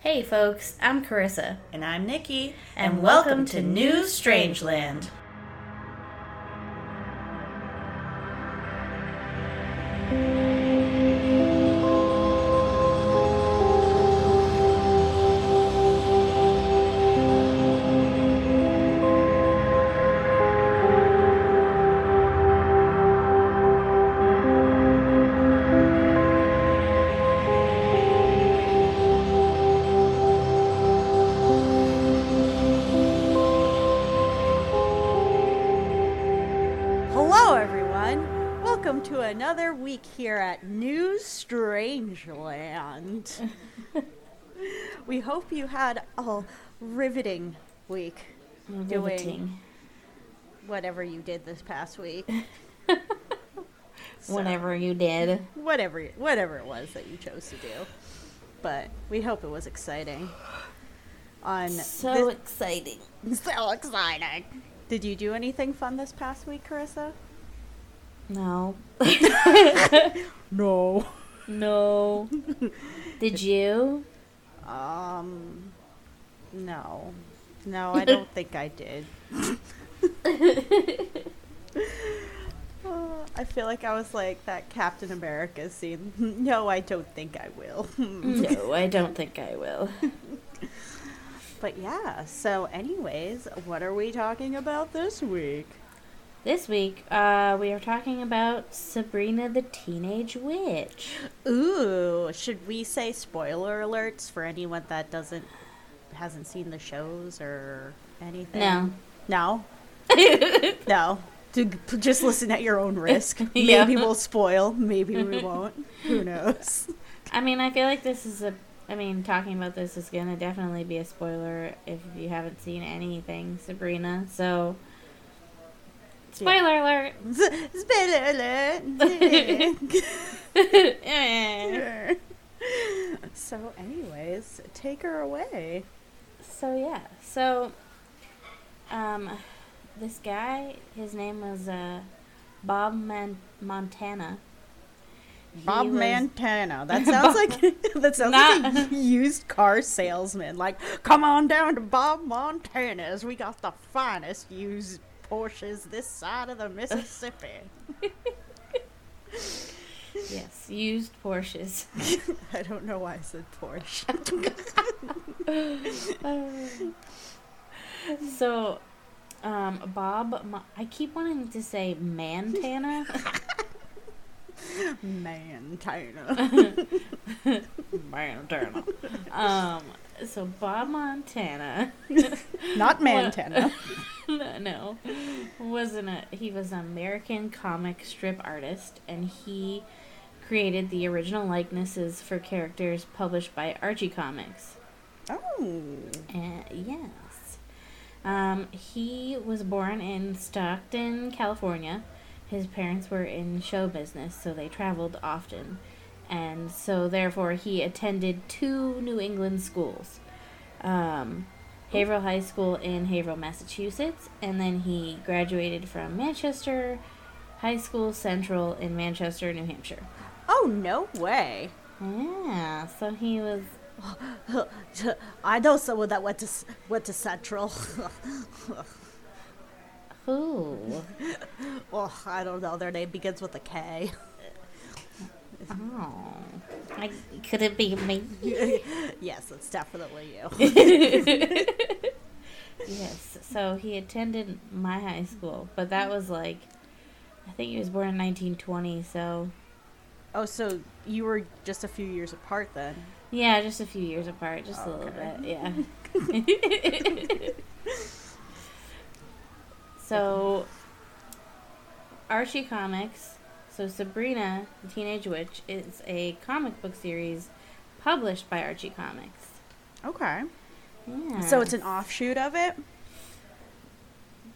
Hey folks, I'm Karyssa, And I'm Nikki. and, welcome, to New Strangeland. We hope you had a riveting week doing whatever you did this past week. So, Whatever you did. whatever, whatever it was that you chose to do. But we hope it was exciting. On So this- exciting. so exciting. Did you do anything fun this past week, Karyssa? No. No. No. Did you? Um, no. No, I don't think I did. Uh, I feel like I was like that Captain America scene. No, I don't think I will. No, I don't think I will. but yeah, so, anyways, what are we talking about this week? This week, uh, we are talking about Sabrina the Teenage Witch. Ooh, should we say spoiler alerts for anyone that doesn't hasn't seen the shows or anything? No. No. no. To just listen at your own risk. Yeah. Maybe we'll spoil. Maybe we won't. Who knows? I mean, I feel like this is a. I mean, talking about this is gonna definitely be a spoiler if you haven't seen anything, Sabrina. So, spoiler alert. Spoiler alert. so, anyways, take her away. so yeah, so, um, this guy, his name was uh, Bob Man- Montana. He Bob was- Montana. That sounds like that sounds Not- like a used car salesman. Like, come on down to Bob Montana's. We got the finest used Porsches this side of the Mississippi. Yes, used Porsches. I don't know why I said Porsche. so, um, Bob, I keep wanting to say Montana. Montana. Montana. Um, so Bob Montana. Not Montana. no, wasn't a he was an American comic strip artist, and he created the original likenesses for characters published by Archie Comics. Oh. Uh, yes. Um, he was born in Stockton, California. His parents were in show business, so they traveled often. And so, therefore, he attended two New England schools um, Haverhill High School in Haverhill, Massachusetts, and then he graduated from Manchester High School Central in Manchester, New Hampshire. Oh no way. Yeah, so he was I know someone that went to went to Central. who? well, I don't know. Their name begins with a K. Oh, I, could it be me? yes, it's definitely you. Yes. So he attended my high school, but that was like, I think he was born in 1920. So oh, so you were just a few years apart then. yeah, just a few years apart, just a little bit. Yeah. so Archie Comics. So Sabrina, the Teenage Witch, is a comic book series published by Archie Comics. Okay. Yeah. So it's an offshoot of it.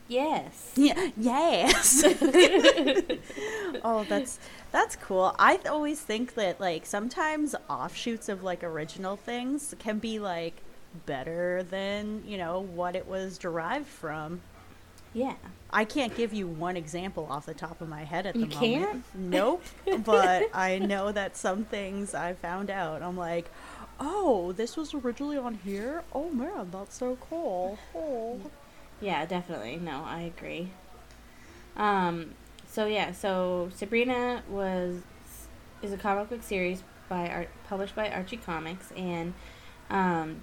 yes. Yeah. Yes. oh, that's that's cool. I th- always think that like sometimes offshoots of like original things can be like better than you know what it was derived from. Yeah. I can't give you one example off the top of my head at the You moment. can't? Nope. but I know that some things I found out. I'm like, oh, this was originally on here. Oh man, that's so cool. Oh. Yeah, definitely. No, I agree. Um, so yeah, so Sabrina was is a comic book series by Art, published by Archie Comics, and um,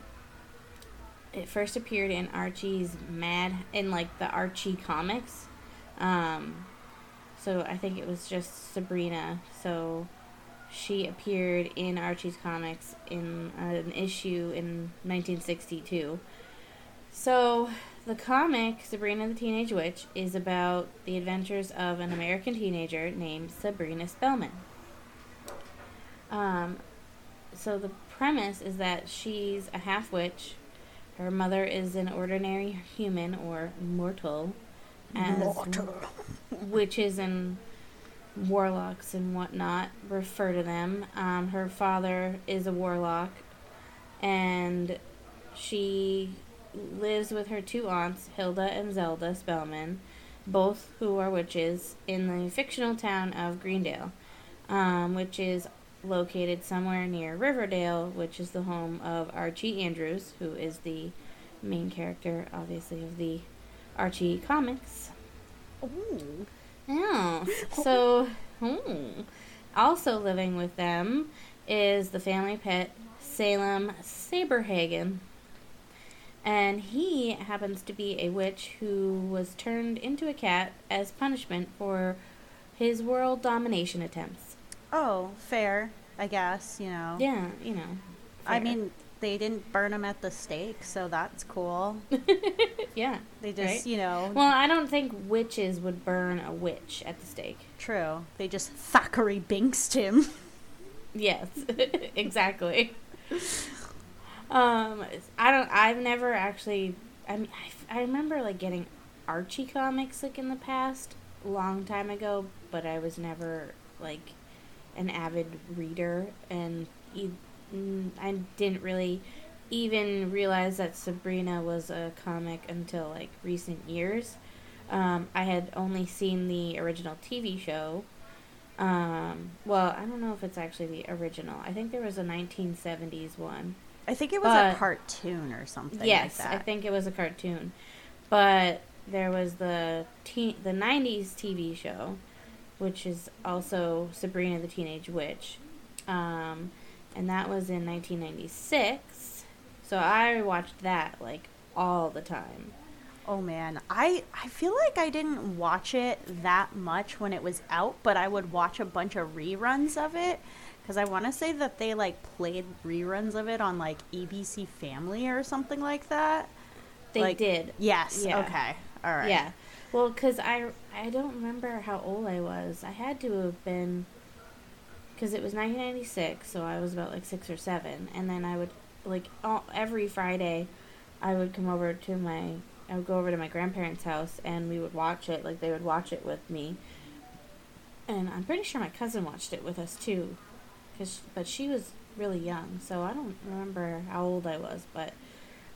it first appeared in Archie's Mad in like the Archie comics. Um, so I think it was just Sabrina. So she appeared in Archie's comics in an issue in 1962. So the comic Sabrina the Teenage Witch is about the adventures of an American teenager named Sabrina Spellman. Um, so the premise is that she's a half witch. Her mother is an ordinary human or mortal, as Mortal. witches and warlocks and whatnot refer to them. Um, her father is a warlock, and she lives with her two aunts, Hilda and Zelda Spellman, both who are witches, in the fictional town of Greendale, um, which is located somewhere near Riverdale, which is the home of Archie Andrews, who is the main character, obviously, of the Archie comics. Ooh. Yeah. So, hmm. also living with them is the family pet Salem Saberhagen. And he happens to be a witch who was turned into a cat as punishment for his world domination attempts. Oh, fair, I guess, you know. Yeah, you know. I mean, they didn't burn him at the stake, so that's cool. yeah. They just, Right. you know, Well, I don't think witches would burn a witch at the stake. true. They just Thackery Binxed him. Yes, exactly. Um, I don't. I've never actually. I mean, I, I remember like getting Archie comics like in the past, long time ago, but I was never like an avid reader, and mm, I didn't really even realize that Sabrina was a comic until like recent years. Um, I had only seen the original TV show. Um, well, I don't know if it's actually the original. I think there was a 1970s one. I think it was a cartoon or something yes, like I think it was a cartoon. But there was the teen, the 90s TV show, which is also Sabrina the Teenage Witch. Um, and that was in 1996. So I watched that like all the time. Oh man, I I feel like I didn't watch it that much when it was out, but I would watch a bunch of reruns of it because I want to say that they like played reruns of it on like ABC Family or something like that. They Like, did. Yes. Yeah. Okay. All right. Yeah. Well, because I, I don't remember how old I was. I had to have been, because it was 1996, so I was about like six or seven. And then I would, like, all, every Friday, I would come over to my, I would go over to my grandparents' house and we would watch it. Like, they would watch it with me. And I'm pretty sure my cousin watched it with us too. Cause, but she was really young, so I don't remember how old I was, but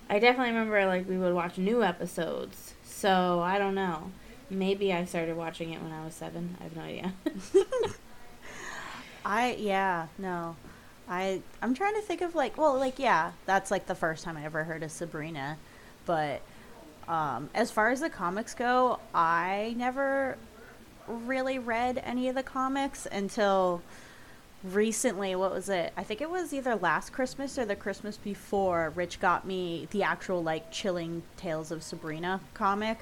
I definitely remember like we would watch new episodes. So I don't know. Maybe I started watching it when I was seven. I have no idea. I yeah no, I I'm trying to think of like well like yeah that's like the first time I ever heard of Sabrina, but um, as far as the comics go, I never really read any of the comics until recently. What was it? I think it was either last Christmas or the Christmas before. Rich got me the actual like Chilling Tales of Sabrina comic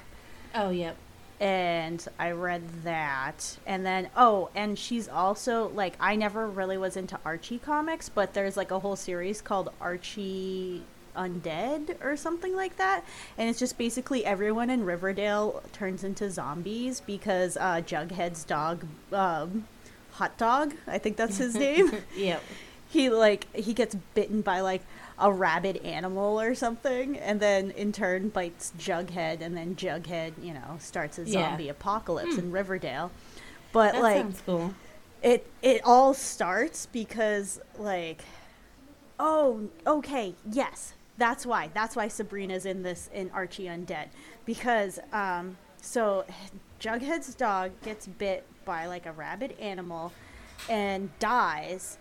oh, yep. and I read that. And then oh, and she's also like I never really was into Archie comics, but there's like a whole series called Archie Undead or something like that. And it's just basically everyone in Riverdale turns into zombies because uh Jughead's dog um Hot Dog, I think that's his name. Yep. he like he gets bitten by like a rabid animal or something and then in turn bites Jughead and then Jughead, you know, starts a Yeah. zombie apocalypse Hmm. in Riverdale. But That like sounds cool. it it all starts because like oh okay yes that's why that's why sabrina's in this in archie undead because um so jughead's dog gets bit by like a rabid animal and dies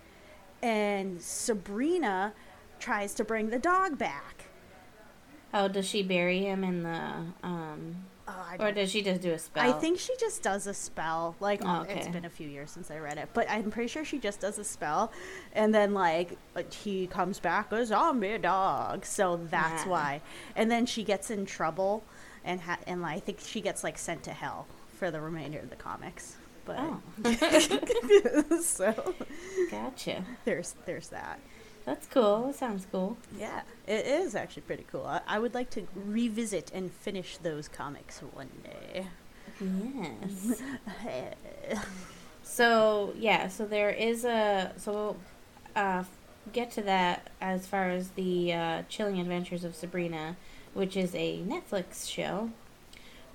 and sabrina tries to bring the dog back. Oh, does she bury him in the um Oh, or does she just do a spell? I think she just does a spell. Like Oh, it's okay. been a few years since I read it, but I'm pretty sure she just does a spell, and then like he comes back a zombie dog. So that's Yeah. why. And then she gets in trouble, and ha- and I think she gets like sent to hell for the remainder of the comics. But Oh, so gotcha. there's there's that. That's cool. That sounds cool. Yeah, it is actually pretty cool. I, I would like to revisit and finish those comics one day. Yes. So yeah, so there is a so we'll uh, get to that as far as the uh, Chilling Adventures of Sabrina, which is a Netflix show.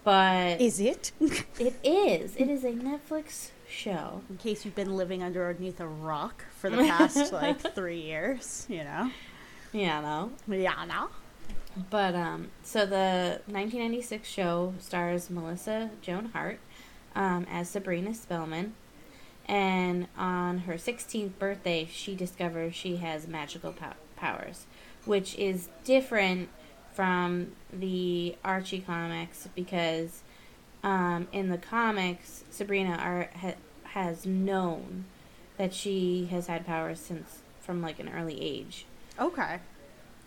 But is it? it is. It is a Netflix show. In case you've been living underneath a rock for the past like three years, you know. Yeah, no. Yeah, no. But um, so the 1996 show stars Melissa Joan Hart um, as Sabrina Spellman, and on her 16th birthday, she discovers she has magical pow- powers, which is different from the Archie comics because um, in the comics, Sabrina are, ha- has known that she has had powers since from like an early age. Okay.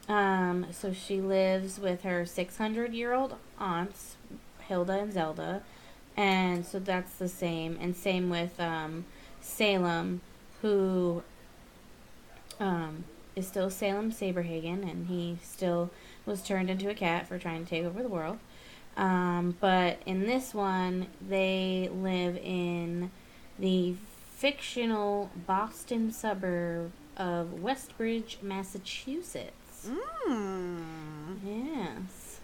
Um, so she lives with her 600 year old aunts, Hilda and Zelda. And so that's the same. And same with um, Salem, who um, is still Salem Saberhagen, and he still was turned into a cat for trying to take over the world. Um, but in this one, they live in the fictional Boston suburb of Westbridge, Massachusetts. Mm. Yes.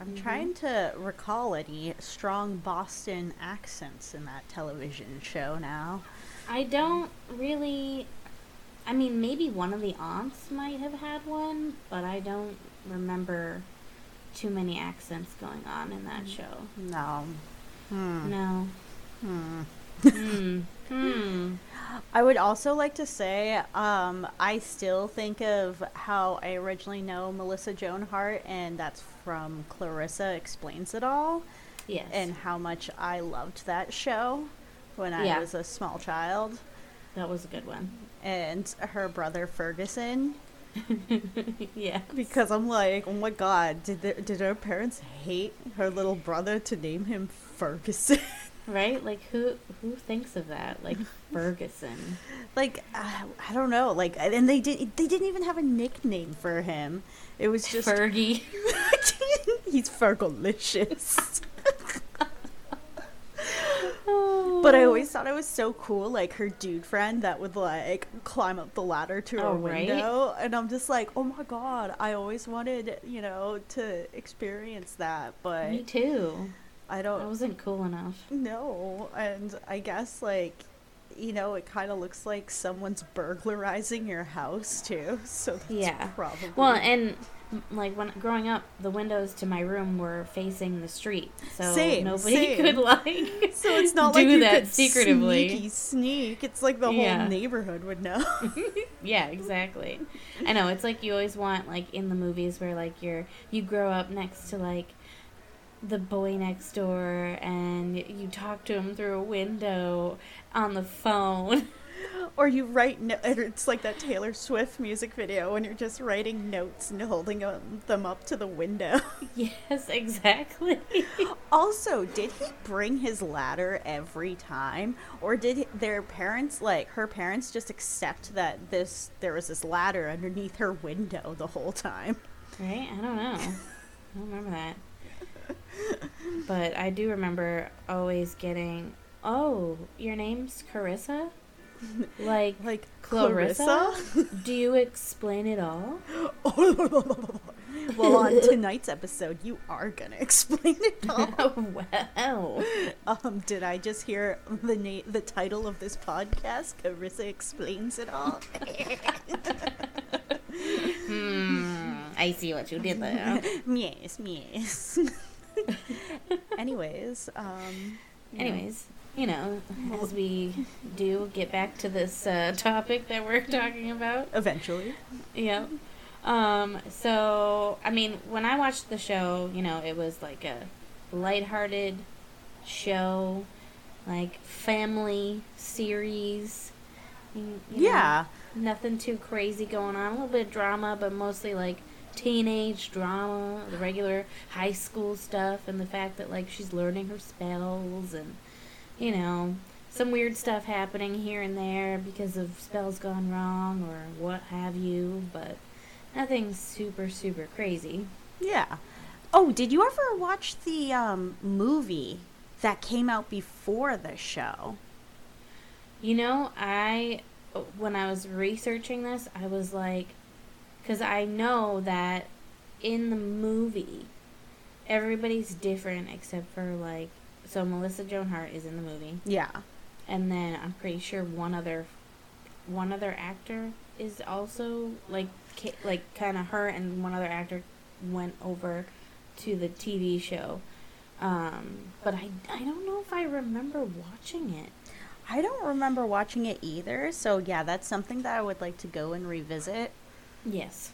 I'm Mhm. trying to recall any strong Boston accents in that television show now. I don't really. I mean, maybe one of the aunts might have had one, but I don't remember too many accents going on in that show. No. Hmm. No. Hmm. Hmm. Hmm. I would also like to say, um, I still think of how I originally know Melissa Joan Hart, and that's from Clarissa Explains It All, Yes. and how much I loved that show when I Yeah. was a small child. that was a good one. And her brother Ferguson, yeah. because I'm like, oh my god, did their, did her parents hate her little brother to name him Ferguson? Right? Like who who thinks of that? Like Ferguson. like uh, I don't know, like, and they did they didn't even have a nickname for him. It was just Fergie. He's Fergalicious. But I always thought it was so cool, like her dude friend that would like climb up the ladder to Oh, her right? window, and I'm just like, oh my god, I always wanted, you know, to experience that, but Me too. I don't I wasn't cool enough. No, and I guess like, you know, it kind of looks like someone's burglarizing your house too, so that's Yeah. probably Well, and like when growing up, the windows to my room were facing the street, so Same, nobody same. could like. So it's not do like you that could secretively. sneaky sneak. It's like the Yeah. whole neighborhood would know. yeah, exactly. I know it's like you always want like in the movies where like you're you grow up next to like the boy next door and you talk to him through a window on the phone. or you write no- it's like that Taylor Swift music video when you're just writing notes and holding them up to the window. yes, exactly. also, did he bring his ladder every time or did their parents like her parents just accept that this there was this ladder underneath her window the whole time? Right? I don't know. I don't remember that. But I do remember always getting, "Oh, your name's Karyssa?" Like Like Clarissa? Clarissa? Do you explain it all? well, on tonight's episode, you are gonna explain it all. wow. Um, did I just hear the na- the title of this podcast? Clarissa explains it all. Hmm. I see what you did there. yes, yes. Anyways, um. Anyways, you know, as we do get back to this uh, topic that we're talking about, eventually, yeah. Um, so I mean, when I watched the show, you know, it was like a lighthearted show, like family series. you know, Yeah. nothing too crazy going on. A little bit of drama, but mostly like teenage drama, the regular high school stuff, and the fact that like she's learning her spells and you know some weird stuff happening here and there because of spells gone wrong or what have you. But nothing super super crazy. Yeah. Oh, did you ever watch the um, movie that came out before the show? You know, I when I was researching this, I was like, because I know that in the movie, everybody's different except for like, so Melissa Joan Hart is in the movie, Yeah. and then I'm pretty sure one other, one other actor is also like, like kind of her and one other actor went over to the TV show. Um, but I, I don't know if I remember watching it. I don't remember watching it either. So, yeah, that's something that I would like to go and revisit Yes.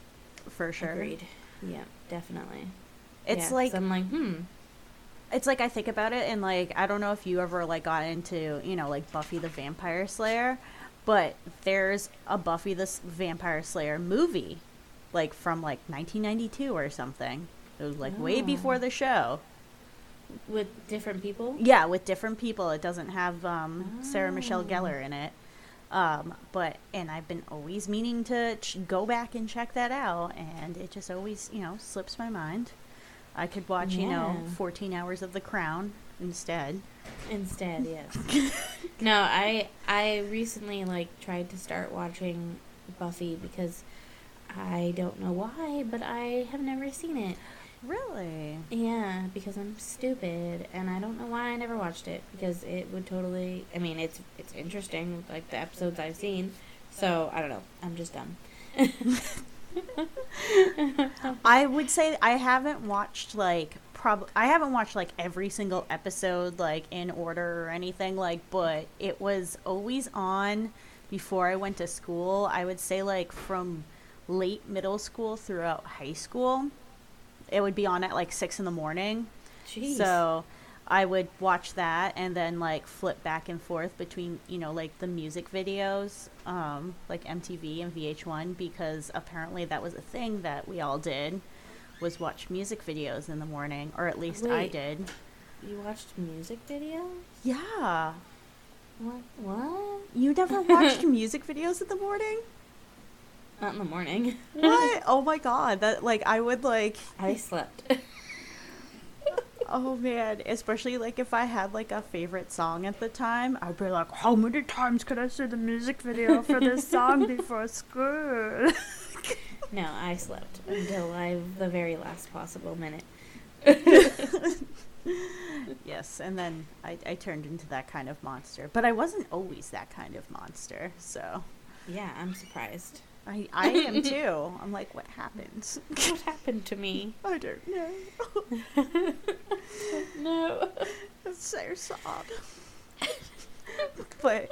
for sure. Agreed. Yeah, definitely. It's Yeah, like I'm like, hmm. It's like I think about it and like I don't know if you ever like got into, you know, like Buffy the Vampire Slayer, but there's a Buffy the Vampire Slayer movie like from like 1992 or something. It was like way Oh. before the show. With different people. Yeah, with different people. It doesn't have um, Sarah Michelle Oh. Gellar in it. Um, but and I've been always meaning to ch- go back and check that out, and it just always you know slips my mind. I could watch you know 14 hours of The Crown instead. Instead, yes. no, I I recently like tried to start watching Buffy because I don't know why, but I have never seen it. Really? Yeah, because I'm stupid and I don't know why I never watched it because it would totally I mean, it's it's interesting like the episodes I've seen. So, I don't know. I'm just dumb. I would say I haven't watched like prob I haven't watched like every single episode like in order or anything like but it was always on before I went to school. I would say like from late middle school throughout high school. It would be on at like 6 in the morning. Jeez. So I would watch that and then like flip back and forth between, you know, like the music videos, um, like MTV and VH1 because apparently that was a thing that we all did was watch music videos in the morning or at least I did. You watched music videos? Yeah. What? What? You never watched music videos in the morning? Not in the morning. What? oh my god. That like I would like I slept. Oh man, especially like if I had like a favorite song at the time, I'd be like, "How many times could I see the music video for this song before school?" no, I slept until I the very last possible minute. yes, and then I, I turned into that kind of monster, but I wasn't always that kind of monster. So Yeah, I'm surprised. I I am too. I'm like, what happened? What happened to me? I don't know. No. It's so sad. but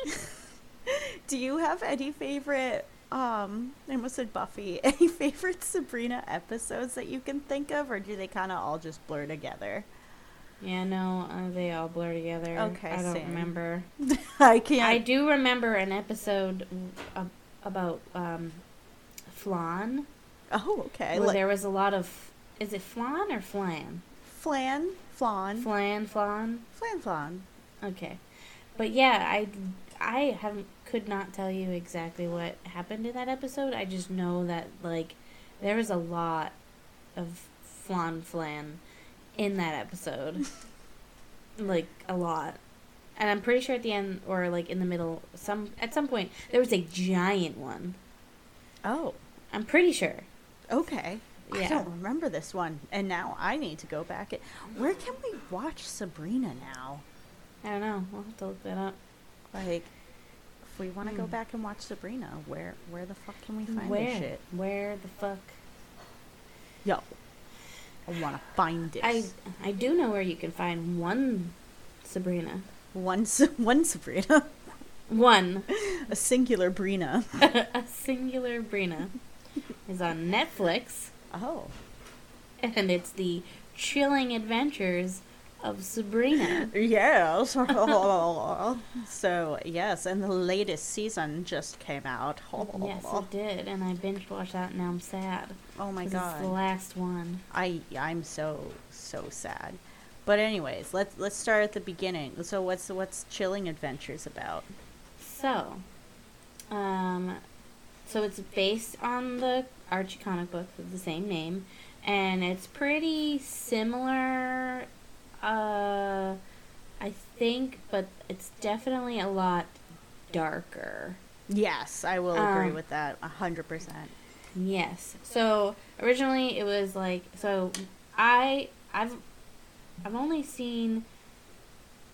do you have any favorite um I almost said Buffy, any favorite Sabrina episodes that you can think of or do they kinda all just blur together? Yeah, no, uh, they all blur together. Okay, I don't same. remember. I can't I do remember an episode uh, about um, Flan, Oh, okay. where Like there was a lot of. Is it Flan or Flan? flan, flan, Flan, Flan. flan, flan. Okay, but yeah, I I haven't could not tell you exactly what happened in that episode. I just know that like there was a lot of flan flan in that episode, like a lot. And I'm pretty sure at the end or like in the middle, some at some point there was a giant one. Oh, I'm pretty sure. okay. I don't remember this one, and now I need to go back. It. Where can we watch Sabrina now? I don't know. We'll have to look that up. Like, if we want to go Hmm. back and watch Sabrina, where where the fuck can we find Where? this shit? Where the fuck? Yo, I want to find it. I I do know where you can find one Sabrina. one one Sabrina, One. a singular Brina. a singular Brina. Is on Netflix, Oh. and it's the chilling adventures of Sabrina. Yes. so, yes, and the latest season just came out. yes, it did, and I binge watched that, and now I'm sad. Oh my god. It's the last one. I I'm so so sad. But anyways, let's let's start at the beginning. So what's what's Chilling Adventures about? So, um, so it's based on the Archie comic book of the same name, and it's pretty similar. Uh, I think, but it's definitely a lot darker. Yes, I will agree Um, with that a hundred percent. Yes. So originally it was like so I I've I've only seen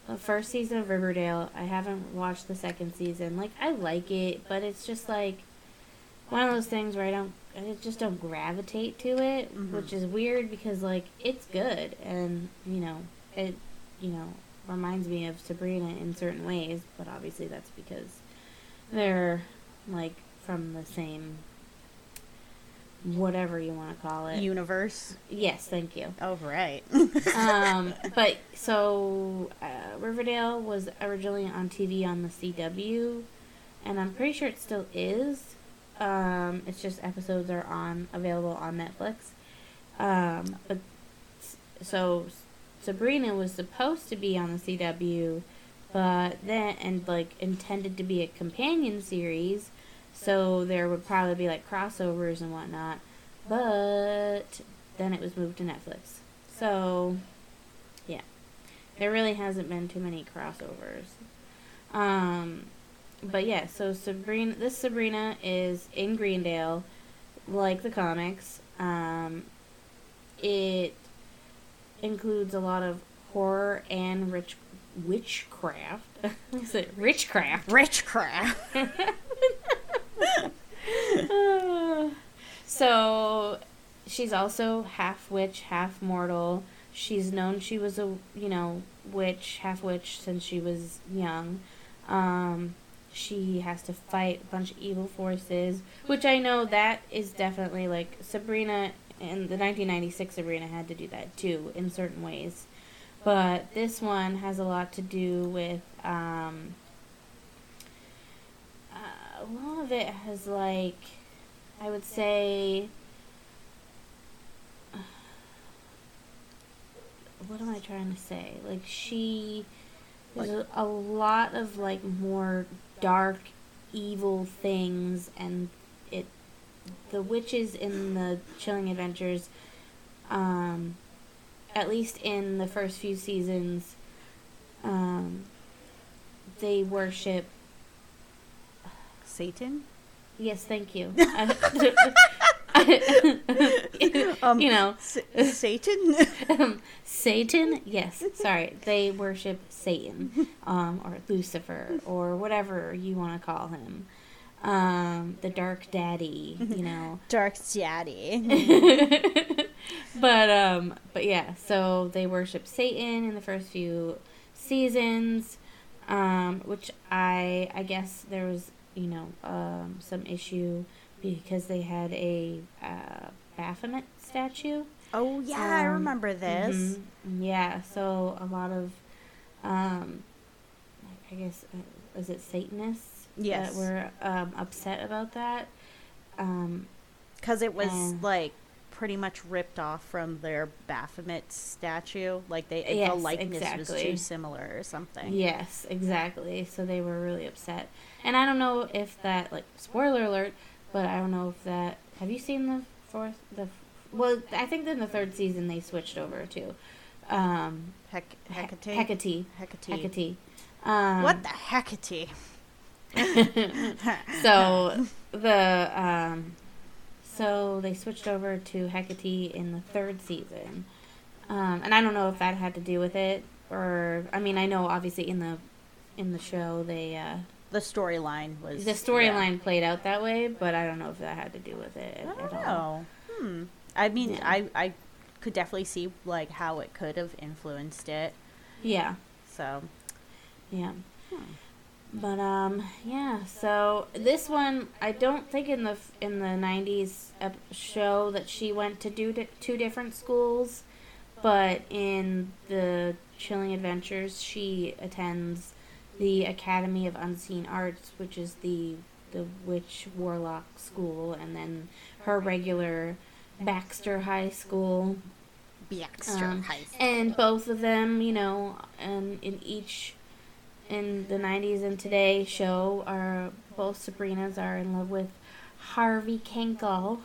the first season of Riverdale. I haven't watched the second season. Like I like it, but it's just like one of those things where I don't I just don't gravitate to it, Mhm. which is weird because like it's good and you know, it you know, reminds me of Sabrina in certain ways, but obviously that's because they're like from the same whatever you want to call it. Universe. yes, thank you. Oh right. um, but so uh, Riverdale was originally on TV on the CW, and I'm pretty sure it still is. Um, it's just episodes are on available on Netflix. Um, but so Sabrina was supposed to be on the CW, but then and like intended to be a companion series, so there would probably be like crossovers and whatnot. But then it was moved to Netflix. So, yeah, there really hasn't been too many crossovers. Um, but yeah, so Sabrina, this Sabrina is in Greendale, like the comics. Um, it includes a lot of horror and rich witchcraft. is it witchcraft? Richcraft. so she's also half witch, half mortal. She's known she was a you know witch, half witch since she was young. Um, she has to fight a bunch of evil forces, which I know that is definitely like Sabrina and the 1996 Sabrina had to do that too in certain ways. But this one has a lot to do with um, uh, a lot of it has like I would say what am I trying to say? Like she there's a, a lot of like more dark evil things and it the witches in the chilling adventures um at least in the first few seasons um they worship Satan. yes thank you Um, you know S- Satan. um, Satan, yes, sorry, they worship Satan, um, or Lucifer, or whatever you want to call him, um, the Dark Daddy, you know. Dark Daddy. but um, but yeah, so they worship Satan in the first few seasons, um, which I I guess there was you know um, some issue because they had a uh, Baphomet statue. Oh yeah, I Um, remember this. Mhm. Yeah, so a lot of, um, I guess, uh, was it Satanists Yes. that were um, upset about that? Um, Because it was Um, like pretty much ripped off from their Baphomet statue. Like they Yes, the likeness was too similar or something. yes, exactly. So they were really upset, and I don't know if that like spoiler alert, but I don't know if that. Have you seen the fourth? The well, I think in the third season they switched over to um, Heck, Hecate. He- Hecate. Hecate. Hecate. Um, What the Hecate? so the um so they switched over to Hecate in the third season. Um, and I don't know if that had to do with it or I mean I know obviously in the in the show they uh the storyline was the storyline played out that way, but I don't know if that had to do with it I at don't all. know. Hmm. I mean, Yeah. I I could definitely see like how it could have influenced it. Yeah. So Yeah. Hmm. But um, yeah. So this one, I don't think in the in the '90s ep- show that she went to do di- two different schools, but in the Chilling Adventures, she attends the Academy of Unseen Arts, which is the the witch warlock school, and then her regular Baxter High School. Baxter Um, High School. And both of them, you know, and in each in the 90s and today show are both Sabrinas are in love with Harvey Kinkle.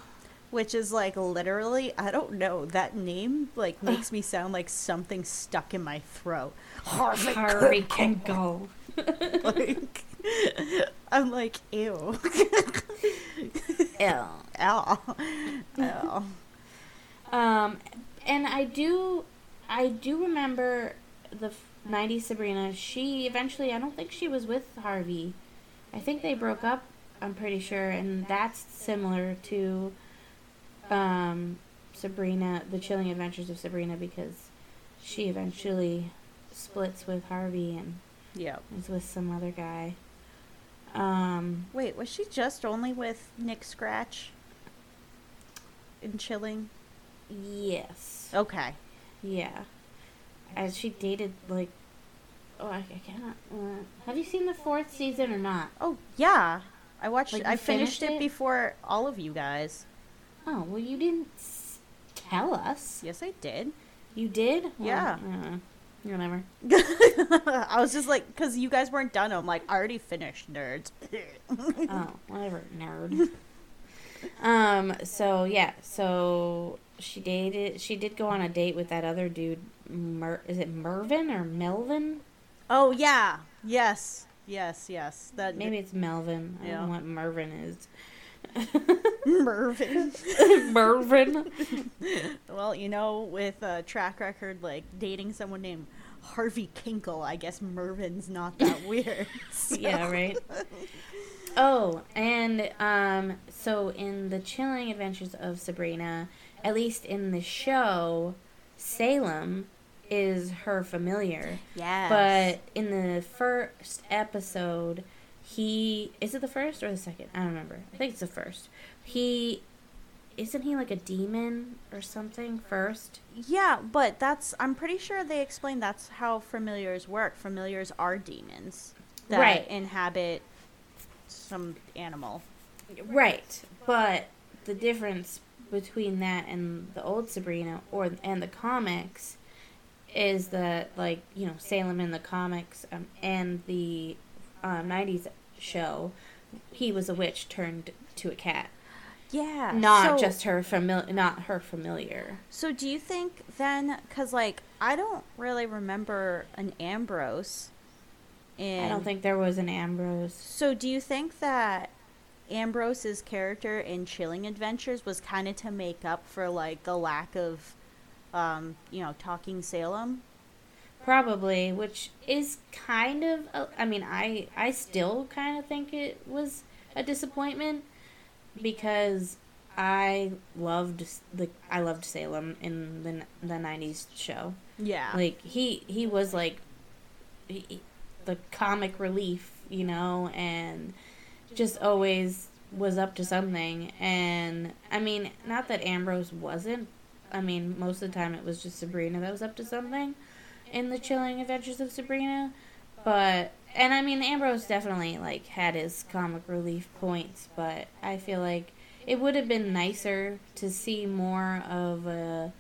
Which is like literally, I don't know, that name like makes me sound like something stuck in my throat. Harvey Harvey Kinkle. Like, I'm like, ew. Ew. Ew. Ow. Um, and I do, I do remember the f- 90s Sabrina. She eventually, I don't think she was with Harvey. I think they broke up. I'm pretty sure, and that's similar to um, Sabrina, the Chilling Adventures of Sabrina, because she eventually splits with Harvey and Yeah. is with some other guy. Um, Wait, was she just only with Nick Scratch? In Chilling? yes. Okay. Yeah. As she dated, like, oh, I, I cannot. Uh, have you seen the fourth season or not? Oh, yeah. I watched Like, I finished, finished it it? before all of you guys. Oh, well, you didn't tell us. Yes, I did. You did? Well, Yeah. Uh, whatever. I was just like, because you guys weren't done. I'm like, I already finished, nerds. oh, whatever, nerd. um. So yeah. So she dated. She did go on a date with that other dude. Mer- is it Mervin or Melvin? oh, yeah. Yes. Yes, yes. That Maybe it's Melvin. I Yeah. don't know what Mervin is. Mervin. Mervin. well, you know, with a track record like dating someone named Harvey Kinkle, I guess Mervin's not that weird. So- Yeah, right. Oh, and um, so in the Chilling Adventures of Sabrina, at least in the show, Salem is her familiar. Yes. But in the first episode, he is it the first or the second? I don't remember. I think it's the first. He isn't he like a demon or something first? Yeah, but that's I'm pretty sure they explain that's how familiars work. Familiars are demons that Right. inhabit some animal. Right, but the difference between that and the old Sabrina or and the comics is that like you know Salem in the comics um, and the um, '90s show, he was a witch turned to a cat, Yeah. not so, just her familiar, not her familiar. So do you think then cuz like I don't really remember an Ambrose in I don't think there was an Ambrose. So do you think that Ambrose's character in Chilling Adventures was kind of to make up for like the lack of um, you know, talking Salem? Probably, which is kind of. A, I mean, I I still kind of think it was a disappointment because I loved the I loved Salem in the the '90s show. Yeah. Like he he was like he- the comic relief, you know, and just always was up to something. And I mean, not that Ambrose wasn't. I mean, most of the time it was just Sabrina that was up to something in the Chilling Adventures of Sabrina. But and I mean, Ambrose definitely like had his comic relief points, but I feel like it would have been nicer to see more of a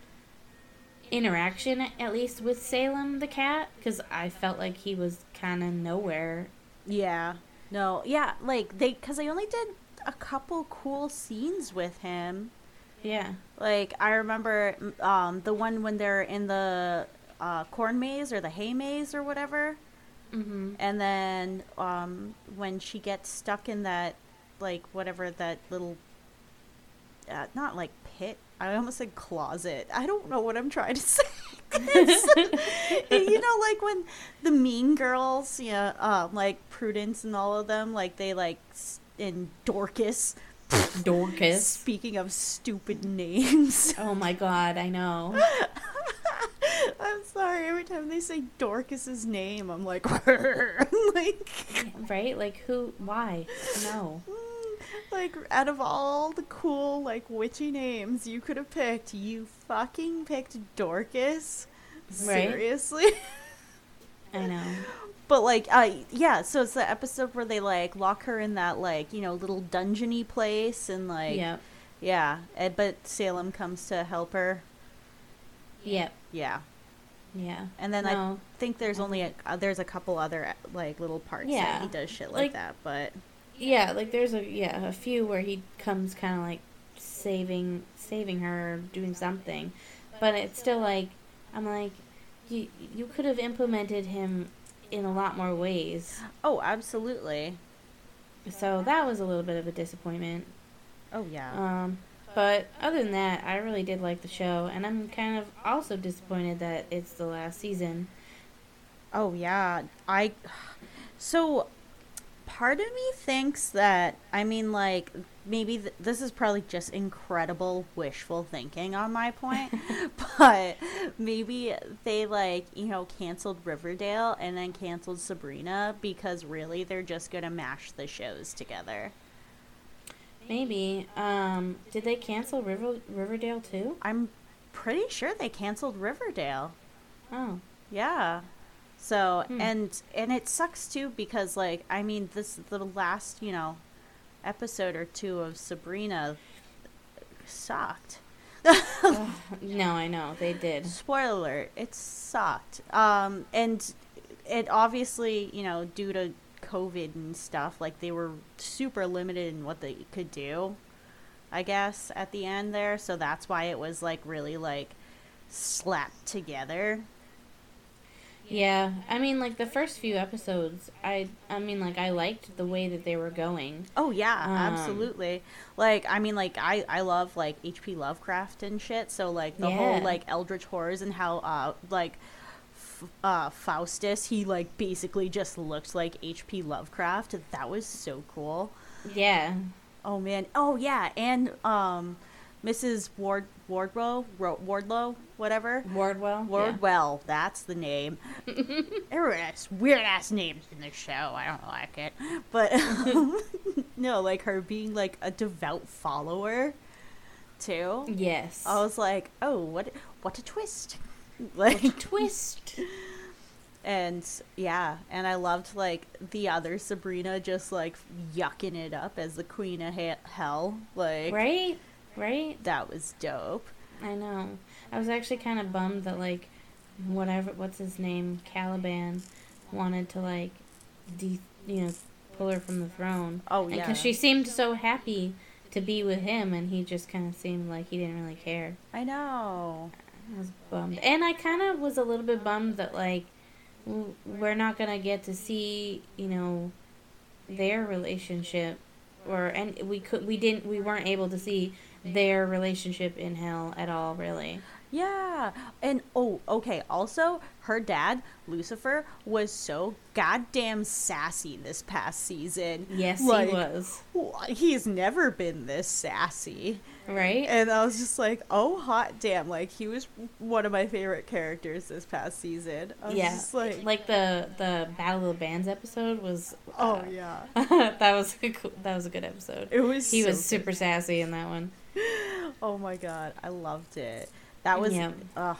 interaction at least with Salem the cat because I felt like he was kind of nowhere. Yeah. No. Yeah, like they cuz they only did a couple cool scenes with him. Yeah. Like I remember um the one when they're in the uh, corn maze or the hay maze or whatever. Mhm. And then um, when she gets stuck in that, like, whatever, that little, uh, not like pit, I almost said closet. I don't know what I'm trying to say. you know, like when the mean girls, yeah, um, like Prudence and all of them, like, they, like, in Dorcas. Dorcas. Speaking of stupid names. Oh my god, I know. I'm sorry. Every time they say Dorcas's name, I'm like, like, right? Like who? Why? No. like out of all the cool like witchy names you could have picked, you fucking picked Dorcas. Right. Seriously. I know. But like, uh, yeah. So it's the episode where they like lock her in that like you know little dungeony place and like yeah. And, but Salem comes to help her. Yep. Yeah. Yeah. And then I think there's only a, uh, there's a couple other uh, like little parts that Yeah. he does shit like, Like- that. But Yeah, like there's a yeah a few where he comes kind of like saving saving her, doing something, but it's still like I'm like you you could have implemented him in a lot more ways. oh, absolutely. So that was a little bit of a disappointment. Oh yeah. Um, but other than that, I really did like the show, and I'm kind of also disappointed that it's the last season. Oh yeah, I. So, part of me thinks that I mean, like maybe th- this is probably just incredible wishful thinking on my point, but maybe they like you know canceled Riverdale and then canceled Sabrina because really they're just gonna mash the shows together. Maybe. Um, did they cancel River Riverdale too? I'm pretty sure they canceled Riverdale. Oh, Yeah. So Hmm. and and it sucks too because like I mean this the last you know episode or two of Sabrina sucked. No, I know they did. Spoiler alert, it sucked. Um and it obviously you know due to COVID and stuff like they were super limited in what they could do. I guess at the end there, so that's why it was like really like slapped together. Yeah, I mean, like the first few episodes, I, I mean, like I liked the way that they were going. Oh yeah, Um, absolutely. Like I mean, like I I love like H.P. Lovecraft and shit. So like the whole like Eldritch horrors and how uh like uh Faustus he like basically just looked like H.P. Lovecraft. That was so cool. Yeah, Oh man. Oh yeah, and um Mrs. Ward Wardlow Ro- Wardlow whatever. Wardwell. Wardwell, that's the name. Everyone has weird ass names in this show. I don't like it, but no, like her being like a devout follower, too. Yes. I was like, oh, what, what a twist! Like, twist. and yeah, and I loved like the other Sabrina just like yucking it up as the queen of he- hell. Like, Right. Right. that was dope. I know. I was actually kind of bummed that like, whatever, what's his name, Caliban, wanted to like, de- you know, pull her from the throne. Oh yeah. Because she seemed so happy to be with him, and he just kind of seemed like he didn't really care. I know. I was bummed, and I kind of was a little bit bummed that like we're not gonna get to see, you know, their relationship, or and we could we didn't we weren't able to see their relationship in hell at all, really. Yeah. And oh, okay. Also, her dad, Lucifer, was so goddamn sassy this past season. Yes, Like, he was. He's never been this sassy. Right? And I was just like, oh, hot damn. Like, he was one of my favorite characters this past season. I was yeah. just like, like the the Battle of the Bands episode was. oh, uh, yeah. that was a cool, that was a good episode. It was He so was good. super sassy in that one. Oh my god, I loved it. That was Yeah. ugh.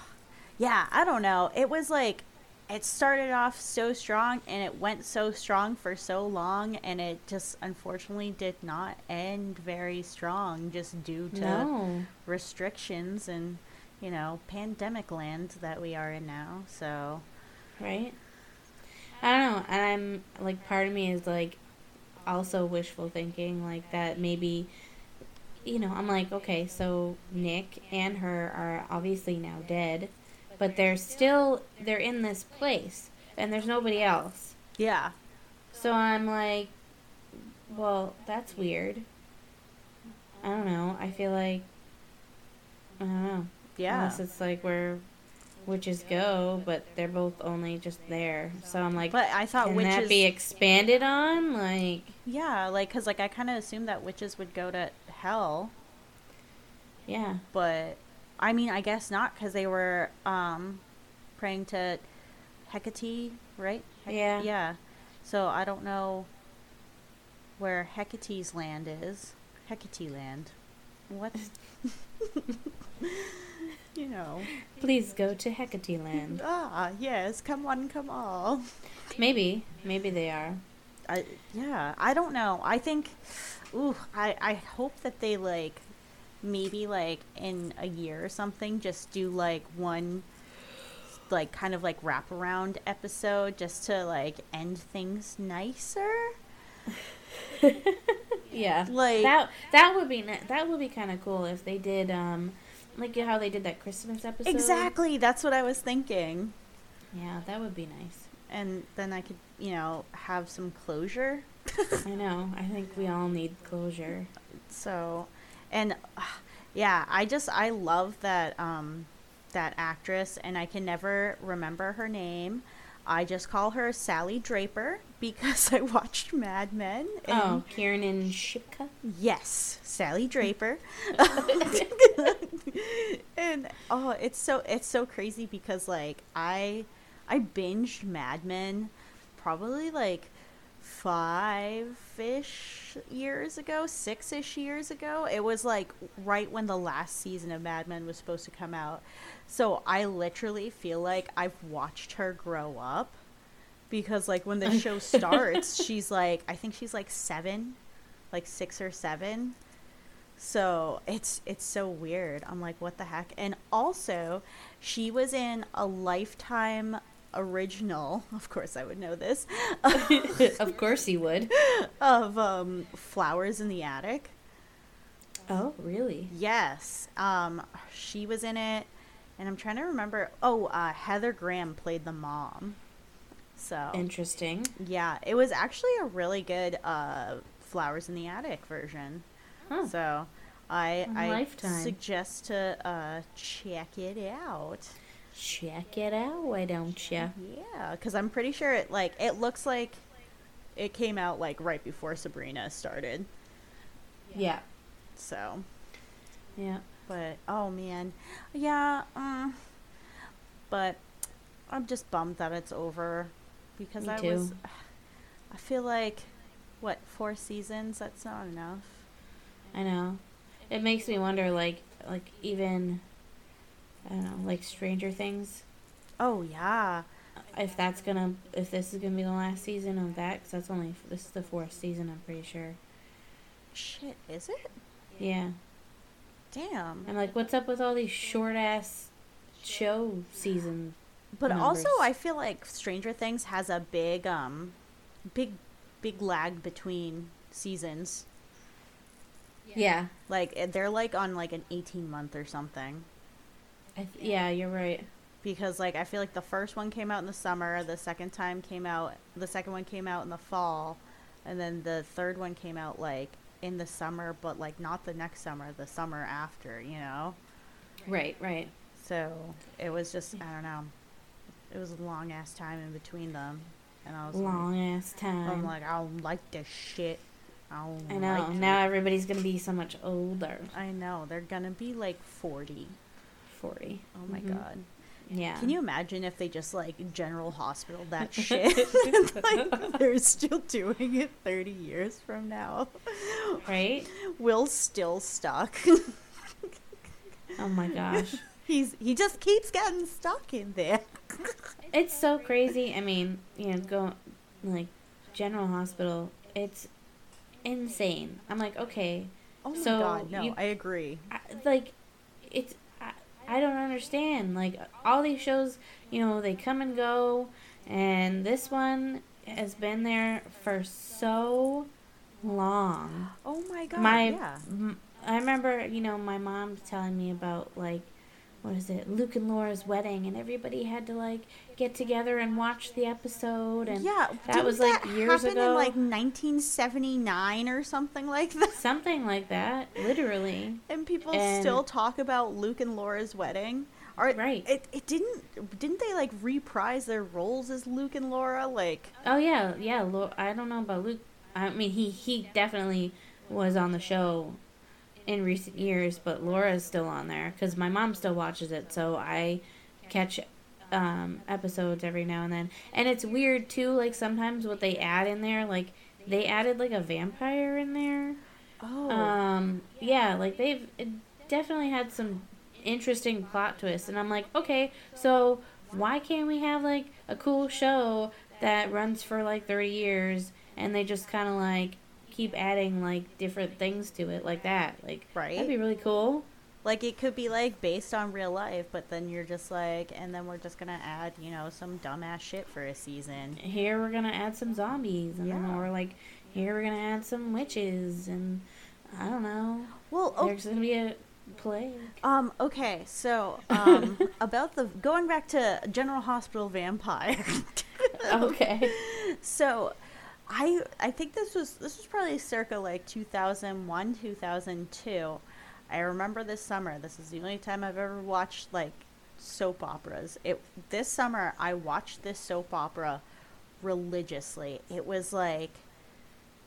Yeah, I don't know. It was like it started off so strong and it went so strong for so long and it just unfortunately did not end very strong just due to No. restrictions and you know, pandemic land that we are in now. So, right? I don't know. And I'm like, part of me is like, also wishful thinking, like that maybe, you know, I'm like, okay, so Nick and her are obviously now dead, but they're still they're in this place, and there's nobody else. yeah. So I'm like, well, that's weird. I don't know. I feel like I don't know. Yeah. Unless it's like where witches go, but they're both only just there. So I'm like, But I thought can witches that be expanded on? Like, Yeah, like cuz like I kind of assumed that witches would go to hell. yeah, but I mean, I guess not because they were um, praying to Hecate, right? Hec- Yeah. Yeah. So I don't know where Hecate's land is. Hecate land. What? you know. Please go to Hecate Land. Ah, yes. Come one, come all. Maybe, maybe they are. I yeah, I don't know. I think ooh, I I hope that they like maybe like in a year or something just do like one like kind of like wraparound episode just to like end things nicer. Yeah, Like- that that would be that would be kind of cool if they did um like how they did that Christmas episode. Exactly, that's what I was thinking. Yeah, that would be nice. And then I could, you know, have some closure. I know. I think we all need closure. So, and uh, yeah, I just I love that um that actress, and I can never remember her name. I just call her Sally Draper because I watched Mad Men. And Oh, Kiernan Shipka. yes, Sally Draper. and oh, it's so it's so crazy because like I I binged Mad Men probably like five ish years ago, six ish years ago. It was like right when the last season of Mad Men was supposed to come out. So I literally feel like I've watched her grow up because like when the show starts, she's like I think she's like seven, like six or seven. So it's it's so weird. I'm like, what the heck? And also, she was in a lifetime original. Of course, I would know this. of course he would. of um, flowers in the attic. Oh, really? Yes, um, she was in it, and I'm trying to remember. Oh, uh, Heather Graham played the mom. So Interesting. yeah, it was actually a really good uh, flowers in the attic version. Huh. So I I Lifetime. suggest to uh, check it out. Check it out, why don't you? Yeah, because I'm pretty sure it like it looks like it came out like right before Sabrina started. Yeah. So, Yeah. but oh man, yeah. Um, but I'm just bummed that it's over because Me I too. was. I feel like what four seasons? That's not enough. I know. It makes me wonder, like, like even, I don't know, like Stranger Things. Oh yeah. If that's gonna, if this is gonna be the last season of that, because that's only this is the fourth season, I'm pretty sure. Shit, is it? Yeah. Damn. I'm like, what's up with all these short ass show seasons? But also. I feel like Stranger Things has a big, um, big, big lag between seasons. Yeah. Like eh, they're like on like an eighteen month or something. I th- yeah, you're right. Because like I feel like the first one came out in the summer, the second time came out, the second one came out in the fall, and then the third one came out like in the summer, but like not the next summer, the summer after, you know. Right, right. So it was just I don't know. It was a long ass time in between them, and I was like, Long ass time. I'm like, I don't like this shit. I, don't I know. like now it." everybody's gonna be so much older. I know they're gonna be like forty. Forty. Oh my Mhm. god! Yeah. Can you imagine if they just like General Hospital that shit? like they're still doing it thirty years from now. Right? Will's still stuck. Oh my gosh. He's he just keeps getting stuck in there. It's so crazy. I mean, you know, go like General Hospital. It's insane. I'm like, okay, Oh my So god! No, you- I agree. I, like, it's I, don't understand. Like all these shows, you know, they come and go, and this one has been there for so long. Oh my god! my yeah. m- I remember, you know, my mom telling me about like what is it, Luke and Laura's wedding, and everybody had to like get together and watch the episode, and yeah, that didn't was, like, that years happen ago. in like 1979 or something like that. something like that, literally. And people And- still talk about Luke and Laura's wedding. Or Right. It it didn't didn't they like reprise their roles as Luke and Laura like Oh yeah, yeah. I don't know about Luke. I mean, he he definitely was on the show in recent years, but Laura's still on there because my mom still watches it, so I catch um, episodes every now and then. And it's weird too. Like sometimes what they add in there, like they added like a vampire in there. Oh. Um, yeah, like they've definitely had some interesting plot twists, and I'm like, okay, so why can't we have like a cool show that runs for like 30 years, and they just kind of like keep adding like different things to it like that, like Right. That'd be really cool. like it could be like based on real life, but then you're just like, and then we're just gonna add, you know, some dumbass shit for a season. Here we're gonna add some zombies, and then we're like, here we're gonna add some witches, and I don't know. Well, oh, There's gonna be a plague. um, okay, so um, about the going back to General Hospital Vampire. okay. So, I I think this was this was probably circa like 2001 2002. I remember this summer. This is the only time I've ever watched like soap operas. It this summer I watched this soap opera religiously. It was like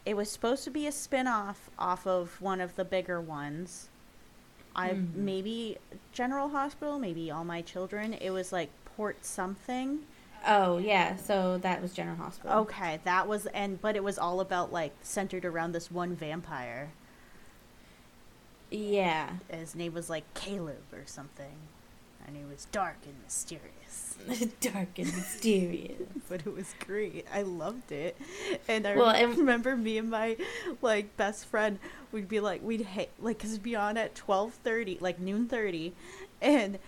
it was supposed to be a spin-off off of one of the bigger ones. I Mhm. maybe General Hospital, maybe All My Children. It was like Port something. Oh yeah, so that was General Hospital. Okay, that was and but it was all about like centered around this one vampire. Yeah. His name was like Caleb or something, and he was dark and mysterious. Dark and mysterious. But it was great. I loved it, and I Well, and- remember me and my like best friend would be like we'd ha- like cause it'd be on at twelve thirty, like noon thirty, and.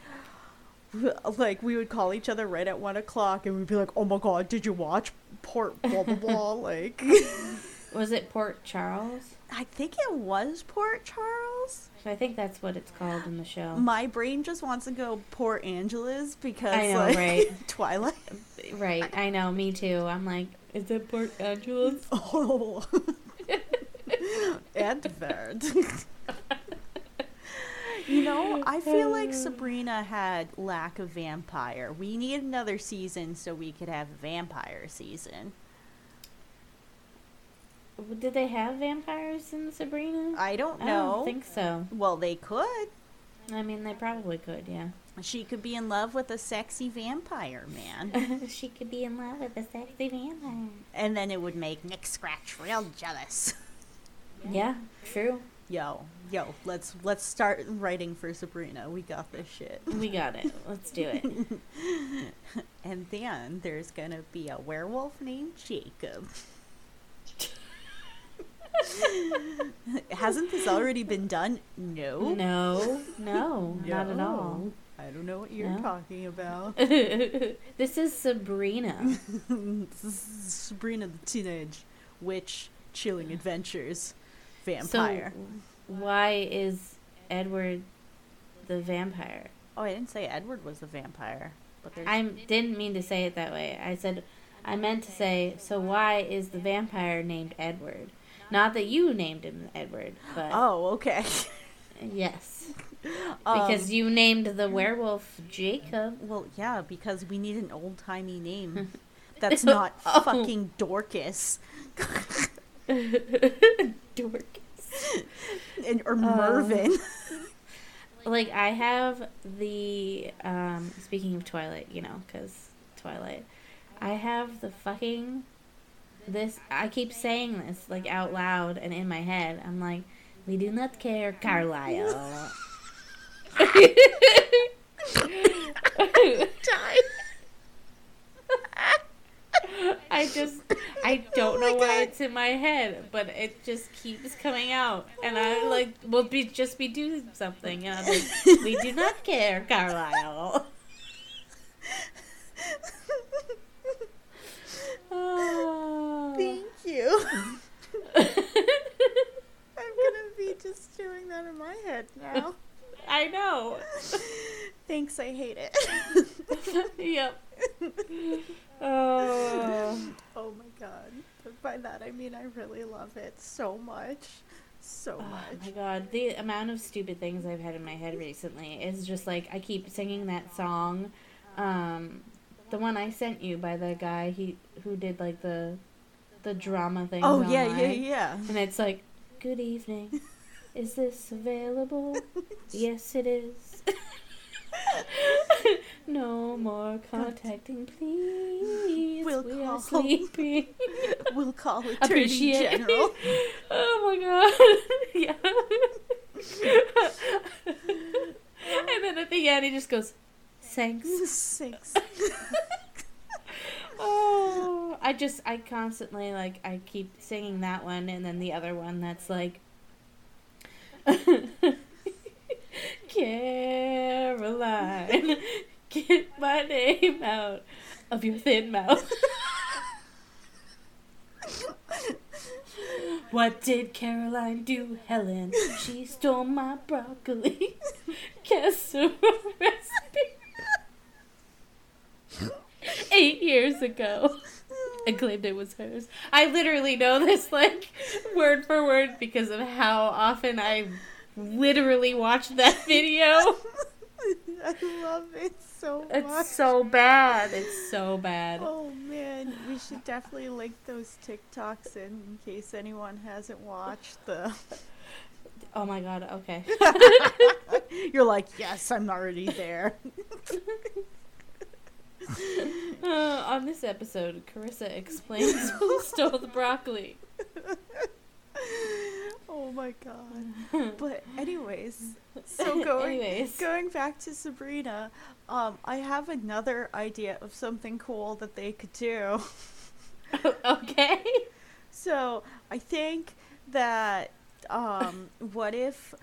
Like we would call each other right at one o'clock, and we'd be like, "Oh my god, did you watch Port blah blah blah?" Like, Was it Port Charles? I think it was Port Charles. I think that's what it's called in the show. My brain just wants to go Port Angeles because I know, like, right? Twilight. Right, I know, me too. I'm like, is it Port Angeles? Oh, Edvard. You know, I feel like uh. Sabrina had lack of vampire. We need another season so we could have a vampire season. Did they have vampires in Sabrina? I don't I know. don't think so. well, they could. I mean, they probably could, yeah. She could be in love with a sexy vampire man. she could be in love with a sexy vampire. and then it would make Nick Scratch real jealous. Yeah, true. Yo, yo, let's let's start writing for Sabrina. We got this shit. We got it. Let's do it. And then there's gonna be a werewolf named Jacob. Hasn't this already been done? No. No, no, not at all. Oh, I don't know what you're No. talking about. this is Sabrina. This is Sabrina the Teenage Witch Chilling Adventures Vampire. So, why is Edward the vampire? oh, I didn't say Edward was the vampire, but I didn't mean to say it that way. I said, I meant to say, so why is the vampire named Edward? Not that you named him Edward, but Oh, okay. yes, Um, because you named the werewolf Jacob. Well, yeah, because we need an old timey name that's not Oh. fucking Dorcas Dorcas. and, or Um, Mervin. like I have the um speaking of Twilight, you know, cuz Twilight. I have the fucking this I keep saying this like out loud and in my head. I'm like, we do not care, Carlisle. I just I don't Oh know why God. it's in my head, but it just keeps coming out, and I oh. like will be just be doing something, and I'm like, we do not care, Carlisle. Oh. Thank you. I'm gonna be just doing that in my head now. I know. Thanks, I hate it. yep. Oh. oh my god. But by that I mean I really love it so much. So Oh my god, the amount of stupid things I've had in my head recently is just like I keep singing that song, um, the one I sent you by the guy he who did like the the drama thing. Oh yeah, yeah, yeah. And it's like, good evening. Is this available? yes, it is. no, more contacting, please. We'll we call- are sleeping. We'll call Attorney Appreciate. General. oh my god. yeah. and then at the end, he just goes, "Thanks." Thanks. Oh, I just I constantly like I keep singing that one and then the other one that's like Caroline, get my name out of your thin mouth. what did Caroline do, Helen? She stole my broccoli casserole recipe eight years ago and claimed it was hers. I literally know this like word for word because of how often I literally watched that video. I love it so much. It's so bad. It's so bad. Oh man, we should definitely link those TikToks in in case anyone hasn't watched the. Oh my god, okay. You're like, yes, I'm already there. Uh, on this episode, Karyssa explains who stole the broccoli. oh my god. But anyways, so going Anyways. going back to Sabrina, um, I have another idea of something cool that they could do. okay. So I think that um, what if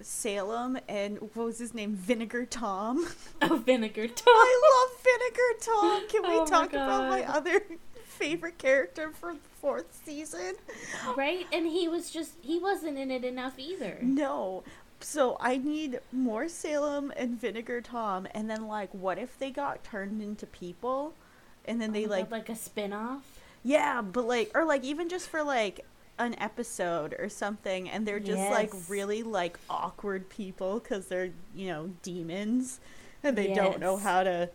Salem and what was his name, Vinegar Tom? Oh, vinegar Tom. I love Vinegar Tom. Can we Oh my talk about my other favorite character for the fourth season? Right? And he was just, he wasn't in it enough either. No. So I need more Salem and Vinegar Tom, and then like, what if they got turned into people, and then they Oh my like, God, like a spin off? yeah, but like, or like even just for like an episode or something, and they're just like really like awkward people because they're you know demons, and they don't know how to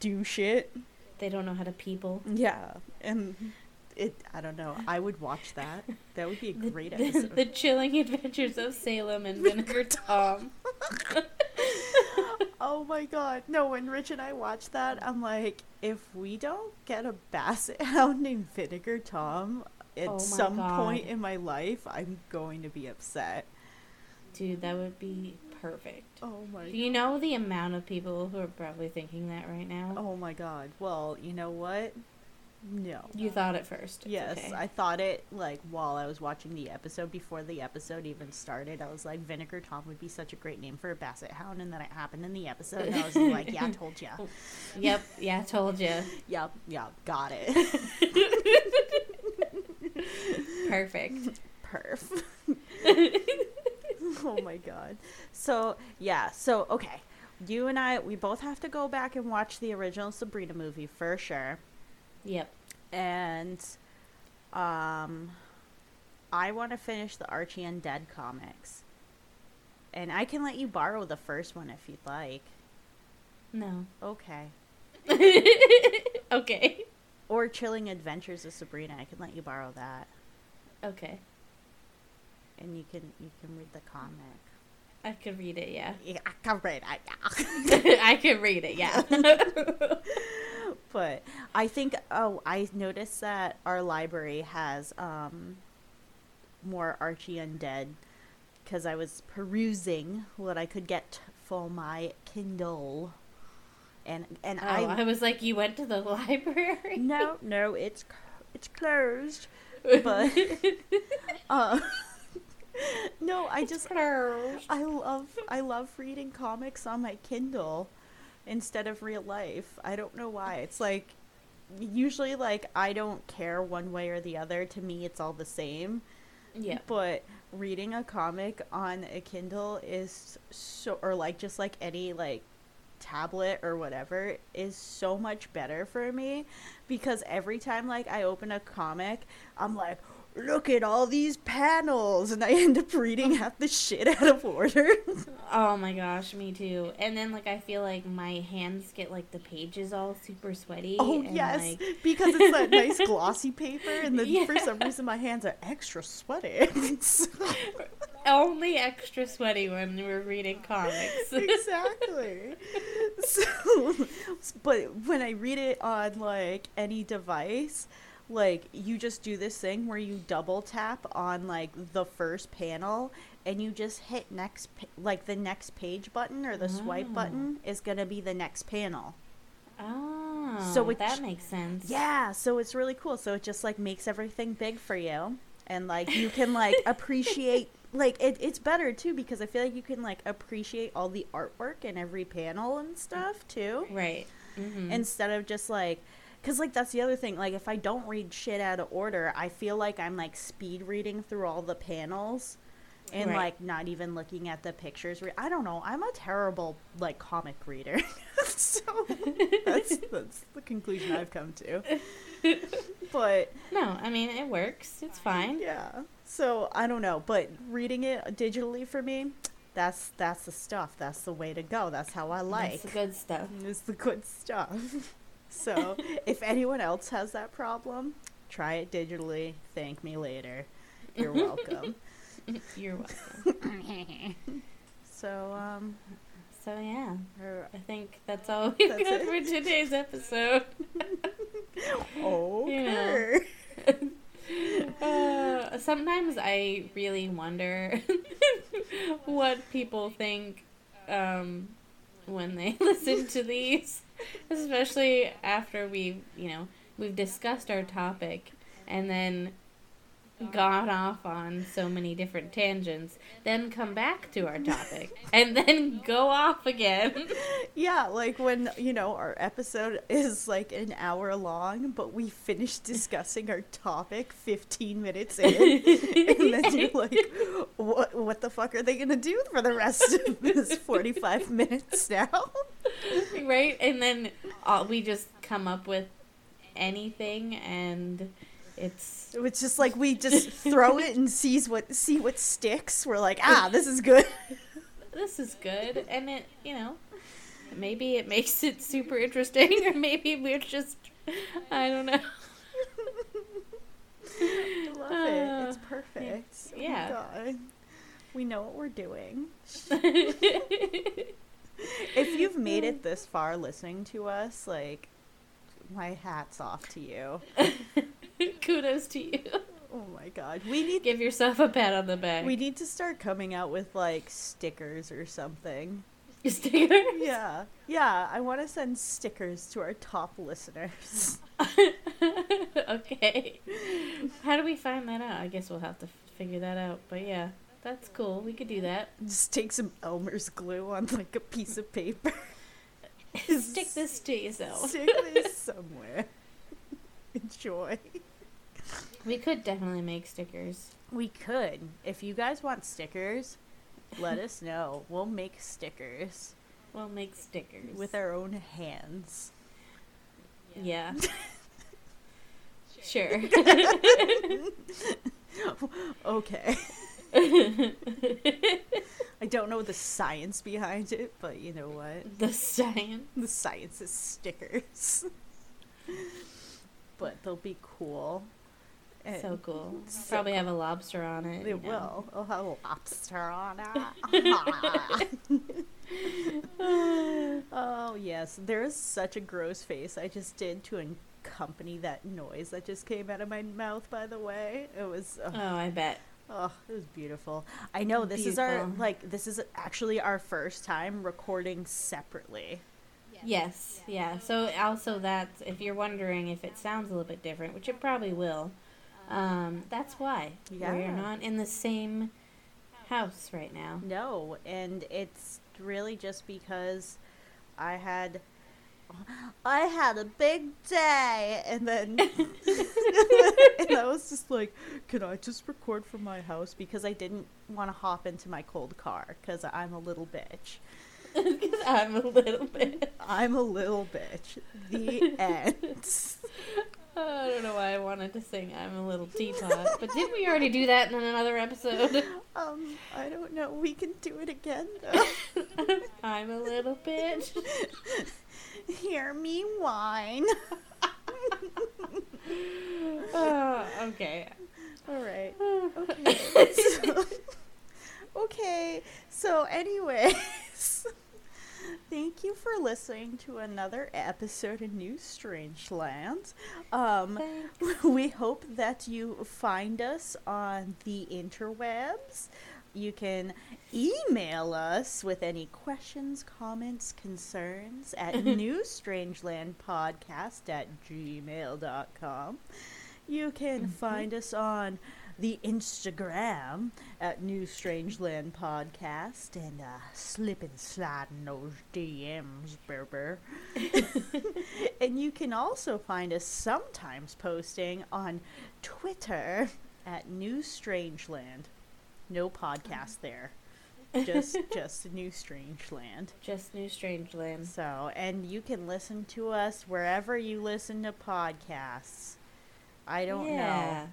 do shit. They don't know how to people. Yeah, and it. I don't know. I would watch that. That would be a The, great episode. the chilling adventures of Salem and Vinegar Tom. oh my god! No, when Rich and I watched that, I'm like, if we don't get a basset hound named Vinegar Tom at Oh some point in my life, I'm going to be upset. Dude, that would be perfect. Oh my. Do you know the amount of people who are probably thinking that right now? Oh my god. Well, you know what? No. You thought it first. It's Yes, okay. I thought it like while I was watching the episode before the episode even started. I was like, Vinegar Tom would be such a great name for a basset hound, and then it happened in the episode, and I was like, yeah, I told ya. Yep, yeah, told you. Yep, yep, got it. Perfect. Perf. oh my god. So yeah, so okay. You and I, we both have to go back and watch the original Sabrina movie for sure. Yep. and um I want to finish the Archie Undead comics. And I can let you borrow the first one if you'd like. No. Okay. okay. Or Chilling Adventures of Sabrina, I can let you borrow that. Okay. And you can you can read the comic. I could read it, yeah. Yeah, I can read it. Yeah. I can read it, yeah. but I think oh, I noticed that our library has um more Archie Undead because I was perusing what I could get for my Kindle. And and oh, I I was like, you went to the library? no no it's it's closed but uh no I It's just closed. I love I love reading comics on my Kindle instead of real life. I don't know why. It's like usually like I don't care one way or the other. To me it's all the same. Yeah. But reading a comic on a Kindle is so or like just like any like tablet or whatever is so much better for me because every time like I open a comic, I'm like look at all these panels and I end up reading half the shit out of order. Oh my gosh, me too. And then like I feel like my hands get like the pages all super sweaty. Oh and, yes, like- because it's that nice glossy paper, and then for some reason my hands are extra sweaty. only extra sweaty when we're reading comics. exactly. So but when I read it on like any device, like you just do this thing where you double tap on like the first panel and you just hit next like the next page button or the swipe Oh. button is going to be the next panel. Oh, So it that makes sense. Yeah, so it's really cool. So it just like makes everything big for you and like you can like appreciate like it, it's better too because I feel like you can like appreciate all the artwork in every panel and stuff too Right. Mm-hmm. instead of just like because like that's the other thing like if i don't read shit out of order i feel like i'm like speed reading through all the panels and Right. like not even looking at the pictures Re- i don't know i'm a terrible like comic reader so that's that's the conclusion i've come to but no, I mean it works. It's fine. yeah so i don't know but reading it digitally for me that's that's the stuff that's the way to go that's how i like That's the good stuff. it's the good stuff. So, if anyone else has that problem, try it digitally. Thank me later. You're welcome. You're welcome. so, um, So yeah, I think that's all we've That's got it? for today's episode. okay. Uh, sometimes I really wonder what people think um, when they listen to these, especially after we've you know we've discussed our topic and then gone off on so many different tangents, then come back to our topic and then go off again. Yeah, like when, you know, our episode is like an hour long, but we finished discussing our topic 15 minutes in. and then you're like, what, what the fuck are they going to do for the rest of this 45 minutes now? right? And then uh, we just come up with anything, and it's It's just like we just throw it and sees what see what sticks. We're like, ah, this is good. this is good, and it you know maybe it makes it super interesting, or maybe we're just I don't know. I love it. It's Uh, perfect. Oh yeah. God. We know what we're doing. If you've made it this far listening to us, like my hat's off to you. Kudos to you. Oh my god. We need Give yourself a pat on the back. we need to start coming out with like stickers or something. Stickers. Yeah. Yeah, I want to send stickers to our top listeners. okay. How do we find that out? I guess we'll have to figure that out. But yeah, that's cool. We could do that. Just take some Elmer's glue on like a piece of paper. Stick this to yourself. Stick this somewhere. Enjoy. We could definitely make stickers. We could. If you guys want stickers, let us know. We'll make stickers We'll make stickers with our own hands. Yeah. sure. Okay. I don't know the science behind it, but you know what? the science. The science is stickers. but they'll be cool. And So cool. so Probably have a lobster on it. It you know. will. I'll have a lobster on it. oh yes, there is such a gross face I just did to accompany that noise that just came out of my mouth. By the way, it was. Oh, I bet. Oh, it was beautiful. I know this is our like this is actually our first time recording separately. Yes, yeah. So also that's if you're wondering if it sounds a little bit different, which it probably will. Um, that's why Yeah. we're not in the same house right now. No, and it's really just because I had I had a big day and then and I was just like, can I just record from my house because I didn't want to hop into my cold car cuz I'm a little bitch. Because I'm a little bitch. I'm a little bitch. The end. I don't know why I wanted to sing "I'm a Little Teapot," but didn't we already do that in another episode? Um, I don't know. We can do it again though. I'm a little bitch. Hear me whine. Oh, okay. All right. Okay. so, okay. So, anyways, Thank you for listening to another episode of New Strangeland. Um, we hope that you find us on the interwebs. You can email us with any questions, comments, concerns at newstrangelandpodcast at gmail.com. You can find us on the Instagram at New Strangeland Podcast and uh, slip and slide in those DMs, Berber. and you can also find us sometimes posting on Twitter at New Strangeland. No podcast there. Just just New Strangeland. Just New Strangeland. So, and you can listen to us wherever you listen to podcasts. I don't know.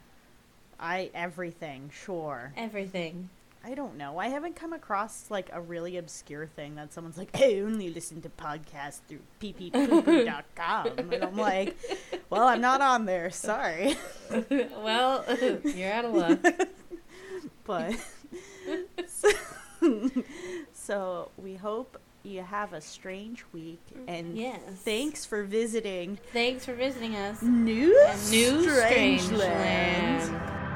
I everything, sure. Everything. I don't know. I haven't come across like a really obscure thing that someone's like, I only listen to podcasts through pppoopoo.com. and I'm like, well, I'm not on there. Sorry. well, you're out of luck. but so, so we hope you have a strange week mm-hmm. and Yes. thanks for visiting Thanks for visiting us. New, New Strangeland. Strangeland.